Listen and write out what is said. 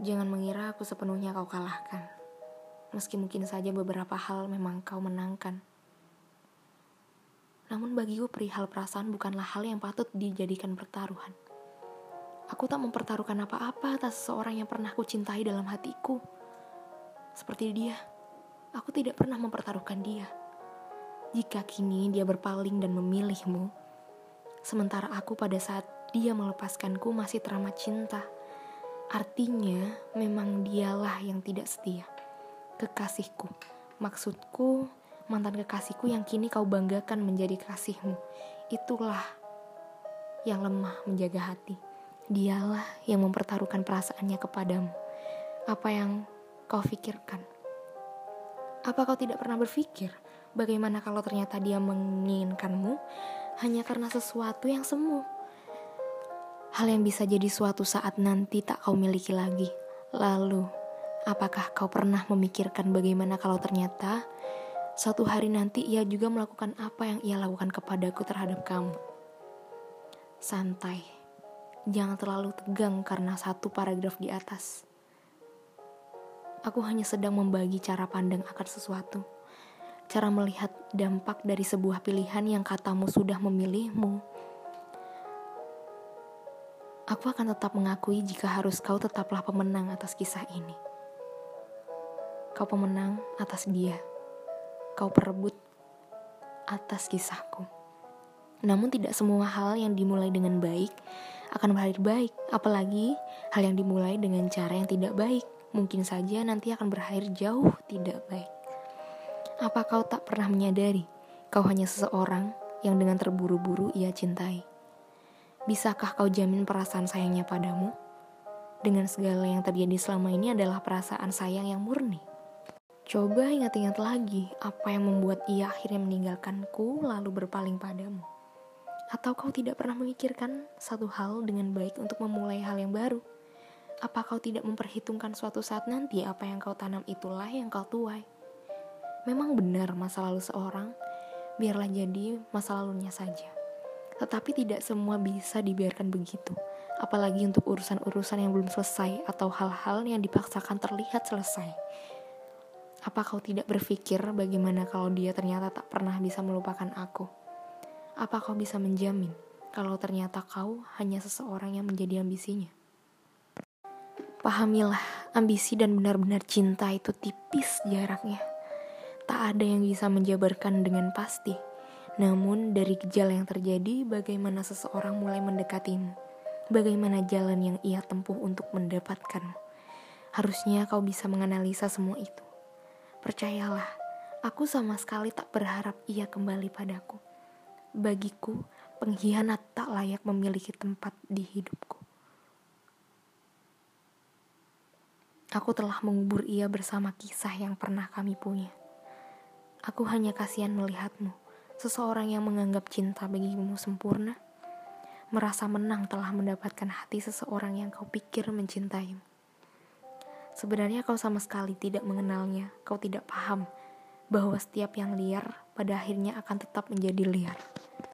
Jangan mengira aku sepenuhnya kau kalahkan. Meski mungkin saja beberapa hal memang kau menangkan. Namun bagiku perihal perasaan bukanlah hal yang patut dijadikan pertaruhan. Aku tak mempertaruhkan apa-apa atas seseorang yang pernah ku cintai dalam hatiku. Seperti dia, aku tidak pernah mempertaruhkan dia. Jika kini dia berpaling dan memilihmu, sementara aku pada saat dia melepaskanku masih teramat cinta, Artinya, memang dialah yang tidak setia. Kekasihku, maksudku mantan kekasihku yang kini kau banggakan menjadi kasihmu. Itulah yang lemah menjaga hati. Dialah yang mempertaruhkan perasaannya kepadamu. Apa yang kau pikirkan? Apa kau tidak pernah berpikir bagaimana kalau ternyata dia menginginkanmu hanya karena sesuatu yang semu? Hal yang bisa jadi suatu saat nanti tak kau miliki lagi. Lalu, apakah kau pernah memikirkan bagaimana kalau ternyata suatu hari nanti ia juga melakukan apa yang ia lakukan kepadaku terhadap kamu? Santai, jangan terlalu tegang karena satu paragraf di atas. Aku hanya sedang membagi cara pandang akan sesuatu, cara melihat dampak dari sebuah pilihan yang katamu sudah memilihmu Aku akan tetap mengakui jika harus kau tetaplah pemenang atas kisah ini. Kau pemenang atas dia. Kau perebut atas kisahku. Namun tidak semua hal yang dimulai dengan baik akan berakhir baik, apalagi hal yang dimulai dengan cara yang tidak baik mungkin saja nanti akan berakhir jauh tidak baik. Apa kau tak pernah menyadari kau hanya seseorang yang dengan terburu-buru ia cintai? Bisakah kau jamin perasaan sayangnya padamu? Dengan segala yang terjadi selama ini adalah perasaan sayang yang murni. Coba ingat-ingat lagi apa yang membuat ia akhirnya meninggalkanku lalu berpaling padamu. Atau kau tidak pernah memikirkan satu hal dengan baik untuk memulai hal yang baru? Apa kau tidak memperhitungkan suatu saat nanti apa yang kau tanam itulah yang kau tuai? Memang benar masa lalu seorang, biarlah jadi masa lalunya saja. Tetapi tidak semua bisa dibiarkan begitu. Apalagi untuk urusan-urusan yang belum selesai atau hal-hal yang dipaksakan terlihat selesai. Apa kau tidak berpikir bagaimana kalau dia ternyata tak pernah bisa melupakan aku? Apa kau bisa menjamin kalau ternyata kau hanya seseorang yang menjadi ambisinya? Pahamilah, ambisi dan benar-benar cinta itu tipis jaraknya. Tak ada yang bisa menjabarkan dengan pasti namun dari gejala yang terjadi, bagaimana seseorang mulai mendekatimu? Bagaimana jalan yang ia tempuh untuk mendapatkan? Harusnya kau bisa menganalisa semua itu. Percayalah, aku sama sekali tak berharap ia kembali padaku. Bagiku, pengkhianat tak layak memiliki tempat di hidupku. Aku telah mengubur ia bersama kisah yang pernah kami punya. Aku hanya kasihan melihatmu seseorang yang menganggap cinta bagimu sempurna, merasa menang telah mendapatkan hati seseorang yang kau pikir mencintaimu. Sebenarnya kau sama sekali tidak mengenalnya, kau tidak paham bahwa setiap yang liar pada akhirnya akan tetap menjadi liar.